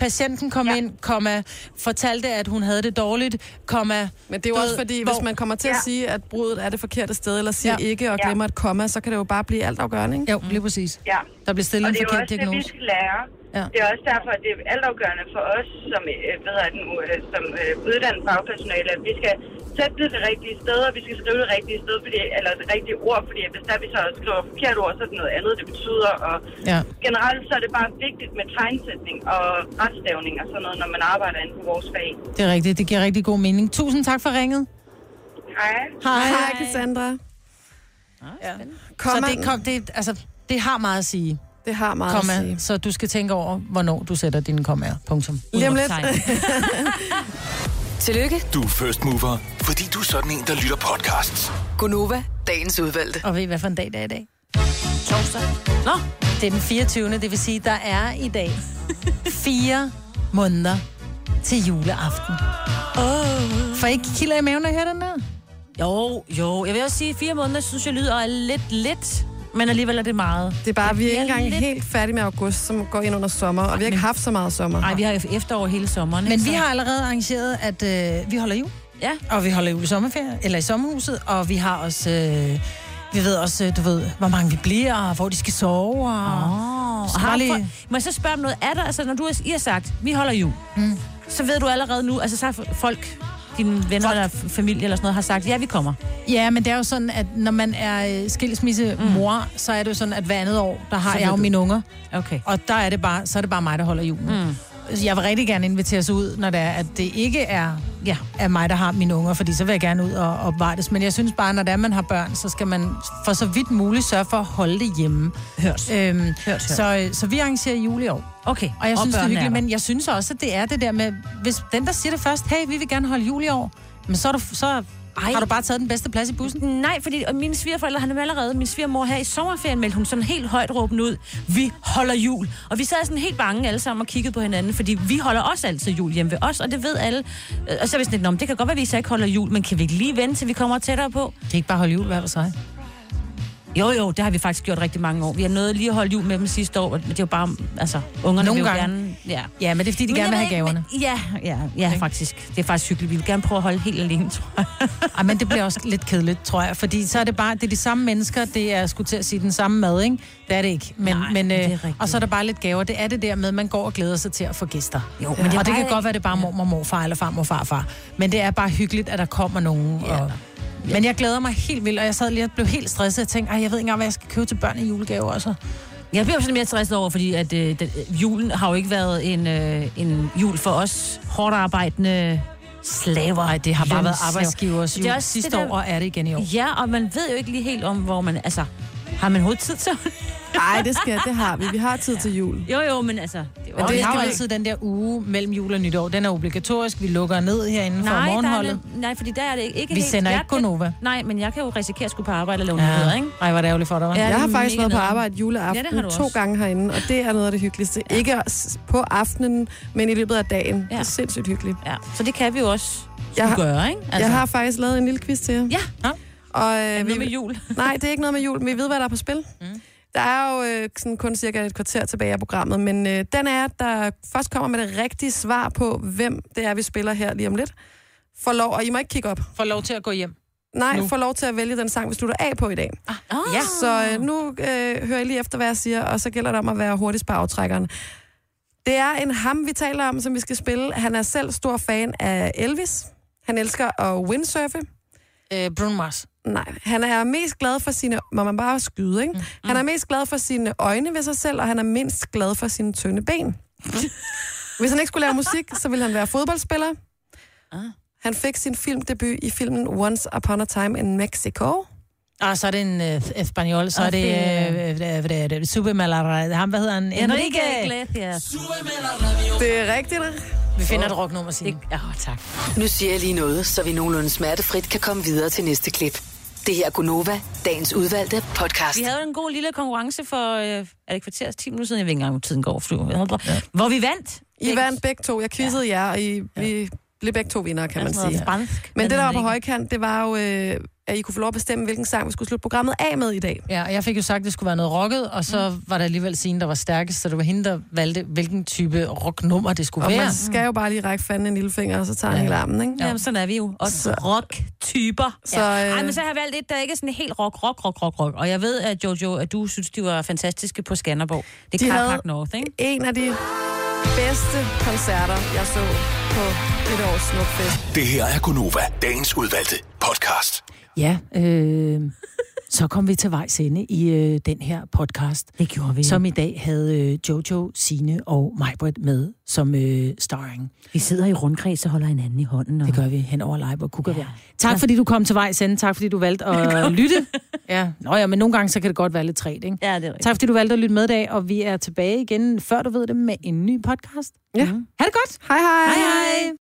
patienten kom ja. Ja. ind, komma, fortalte, at hun havde det dårligt, komma. Men det er jo også fordi, hvor- hvis man kommer til at Ja. sige, at brudet er det forkerte sted, eller siger Ja. ikke og Ja. glemmer et komma, så kan det jo bare blive altafgørende, ikke? Jo, lige præcis. ja. Der bliver stillet Og en det er jo forkert også det, vi diagnose. skal lære. Ja. Det er også derfor, at det er altafgørende for os som, øh, hvad hedder det nu, øh, som øh, uddannet fagpersonale, at vi skal sætte det det rigtige sted, og vi skal skrive det rigtige sted, fordi, eller det rigtige ord, fordi hvis der vi så skriver forkert ord, så er det noget andet, det betyder. Og Ja. generelt så er det bare vigtigt med tegnsætning og retstavning og sådan noget, når man arbejder inden for vores fag. Det er rigtigt. Det giver rigtig god mening. Tusind tak for ringet. Hej. Hej. Hej, Cassandra. Ja. Komma, Så det, kom, det, altså, det har meget at sige, det har meget at komma, sige. så du skal tænke over, hvornår du sætter dine kommaer. Punktum. Lige om lidt. Tillykke, Du er first mover, fordi du er sådan en, der lytter podcasts. Gunova, dagens udvalgte. Og ved I, hvad for en dag det er i dag? Torsdag. Nå, Det er den 24. Det vil sige, der er i dag fire måneder til juleaften. Oh. For ikke kilder i maven at høre den der? jo, jo. Jeg vil også sige, fire måneder, synes jeg lyder lidt lidt, men alligevel er det meget. Det er bare, vi er ikke engang lidt- helt færdige med august, som går ind under sommer, og vi har ikke haft så meget sommer. Nej, vi har jo efterår hele sommeren. Men vi har allerede arrangeret, at øh, vi holder jul. Ja, Og vi holder jul i sommerferie, eller i sommerhuset. Og vi har også... Øh, vi ved også, øh, du ved, hvor mange vi bliver, og hvor de skal sove. Og... Oh, Så har lige-. Må jeg så spørge om noget? Er der, altså når du har, I har sagt, vi holder jul, mm. så ved du allerede nu, altså så har folk, dine venner eller familie eller sådan noget, har sagt, ja, vi kommer. Ja, men det er jo sådan, at når man er øh, skilsmissemor, mm. så er det jo sådan, at hver andet år, der har Så jeg jo du. mine unger. Okay. Og der er det bare, så er det bare mig, der holder julen. Mm. Jeg vil rigtig gerne inviteres ud, når det er, at det ikke er, ja, er mig, der har mine unger, fordi så vil jeg gerne ud og opvartes. Men jeg synes bare, når det er, man har børn, så skal man for så vidt muligt sørge for at holde det hjemme. Hørt. Øhm, Hørt, hørt. Så, så vi arrangerer jul i år. Okay. Og jeg synes, det er hyggeligt, der. men jeg synes også, at det er det der med, hvis den, der siger det først, hey, vi vil gerne holde jul i år, men så, er du, så Ej. har du bare taget den bedste plads i bussen. Nej, fordi og mine svigerforældre, han er allerede, min svigermor her i sommerferien, meldte hun sådan helt højt råbende ud, vi holder jul. Og vi sad sådan helt bange alle sammen og kiggede på hinanden, fordi vi holder også altid jul hjemme ved os, og det ved alle. Øh, Og så er vi sådan lidt, "Nå, men det kan godt være, at vi så ikke holder jul, men kan vi ikke lige vente, til vi kommer tættere på? Det er ikke bare holde jul hver for sig. Jo, jo, det har vi faktisk gjort rigtig mange år. Vi har nået lige at holde jul med dem sidste år, og det er jo bare, altså, ungerne Nogle vil gange. gerne... Ja. Ja, men det er fordi, de Men gerne vil have gaverne. ikke, men- Ja, ja, ja, faktisk. Det er faktisk hyggeligt. Vi vil gerne prøve at holde helt alene, tror jeg. Ej, men det bliver også lidt kedeligt, tror jeg. Fordi så er det bare, det er de samme mennesker, det er, skulle til at sige, den samme mad, ikke? Det er det ikke. Men, Nej, men, det er øh, og så er der bare lidt gaver. Det er det der med, at man går og glæder sig til at få gæster. Jo, men men det og det kan godt være, det er bare mormor, morfar eller farmor, farfar. Men det er bare hyggeligt, at der kommer nogen. Ja. Og, men jeg glæder mig helt vildt, og jeg sad lige og blev helt stresset. Jeg tænkte, Ej, jeg ved ikke engang, hvad jeg skal købe til børn i julegave også. Jeg bliver sådan mere stresset over, fordi at, øh, den, julen har jo ikke været en, øh, en jul for os hårdt arbejdende slaver. Nej, det har bare været arbejdsgivers Det er jul også sidste det der- år, og er det igen i år. Ja, og man ved jo ikke lige helt om, hvor man... Altså, har man overhovedet tid til Nej, det skal det har vi. Vi har tid til jul. Jo, jo, men altså... Det er også- vi har jo altid den der uge mellem jul og nytår. Den er obligatorisk. Vi lukker ned herinde for nej, der er morgenholdet. det, nej, fordi der er det ikke Vi helt... sender ikke kan- Gonova. Nej, men jeg kan jo risikere at skulle på arbejde og lave ja. nyheder, ikke? Ej, hvor er det ærgerligt for dig, hva'? Ja. Jeg det har er faktisk været på arbejde juleaften Ja, det to også. gange herinde, og det er noget af det hyggeligste. Ja. Ikke på aftenen, men i løbet af dagen. Ja. Det Ja. er sindssygt hyggeligt. Ja, så det kan vi jo også Jeg har- gøre, ikke? Altså. Jeg har faktisk lavet en lille quiz til jer. Ja, Og, øh, noget vi, med jul. nej, det er ikke noget med jul, men vi ved, hvad der er på spil. Mm. Der er jo øh, sådan kun cirka et kvarter tilbage af programmet, men øh, den er, der først kommer med det rigtige svar på, hvem det er, vi spiller her lige om lidt. Får lov, og I må ikke kigge op. Får lov til at gå hjem. Nej, Nu. får lov til at vælge den sang, vi slutter af på i dag. Oh. Ja. Så øh, nu øh, hører I lige efter, hvad jeg siger, og så gælder det om at være hurtigst på aftrækkeren. Det er en ham, vi taler om, som vi skal spille. Han er selv stor fan af Elvis. Han elsker at windsurfe. Øh, Bruno Mars. Nej, han er mest glad for sine... Må man bare skyde, ikke? Mm. Han er mest glad for sine øjne ved sig selv, og han er mindst glad for sine tynde ben. Hvis han ikke skulle lave musik, så ville han være fodboldspiller. Ah. Han fik sin filmdebut i filmen Once Upon a Time in Mexico. Og så er det en uh, espanol, så er det, det- øh, hvad er det, det, det, Super Malara, ham, hvad hedder han? Enrique Iglesias. Det er rigtigt. Vi finder et rocknummer, Signe. oh, tak. Nu siger jeg lige noget, så vi nogenlunde smertefrit kan komme videre til næste klip. Det her er Gunova, dagens udvalgte podcast. Vi havde en god lille konkurrence for, øh, er det kvarter 10 minutter siden? Jeg ved ikke engang, hvor tiden går. Flyver. Ja. Hvor vi vandt. I vandt begge to. Jeg quizzede jer, og I, vi blev begge to vinder, kan man sige. Fransk, Men det, der var på højkant, det var jo, øh, at I kunne få lov at bestemme, hvilken sang vi skulle slutte programmet af med i dag. Ja, og jeg fik jo sagt, at det skulle være noget rocket, og så Mm. var der alligevel scene, der var stærkest, så det var hende, der valgte, hvilken type rocknummer det skulle Og være. man skal jo bare lige række fanden en lille finger, og så tager han Ja. hele armen, ikke? Jamen, sådan er vi jo. Og Så- rock-typer. Så, Så, øh, ja. Ej, men så har jeg valgt et, der ikke er sådan helt rock, rock, rock, rock, rock. Og jeg ved, at Jojo, at du synes, de var fantastiske på Skanderborg. Det De er havde- Carpark North, ikke? En af de bedste koncerter, jeg så på et års smukfest. Det her er Gunova, dagens udvalgte podcast. Ja, øh, så kom vi til vejs ende i øh, den her podcast, Det gjorde vi. som i dag havde øh, Jojo, Sine og Majbrit med som øh, starring. Vi sidder i rundkreds og holder hinanden i hånden. Og... Det gør vi hen over live og kukker Ja. ja. Tak fordi du kom til vejs ende. Tak fordi du valgte at lytte. Ja. Nå ja, men nogle gange så kan det godt være lidt træt, ikke? Ja, det er rigtigt. Tak fordi du valgte at lytte med i dag, og vi er tilbage igen, før du ved det, med en ny podcast. Ja. Ha' det godt! Hej hej! Hej hej!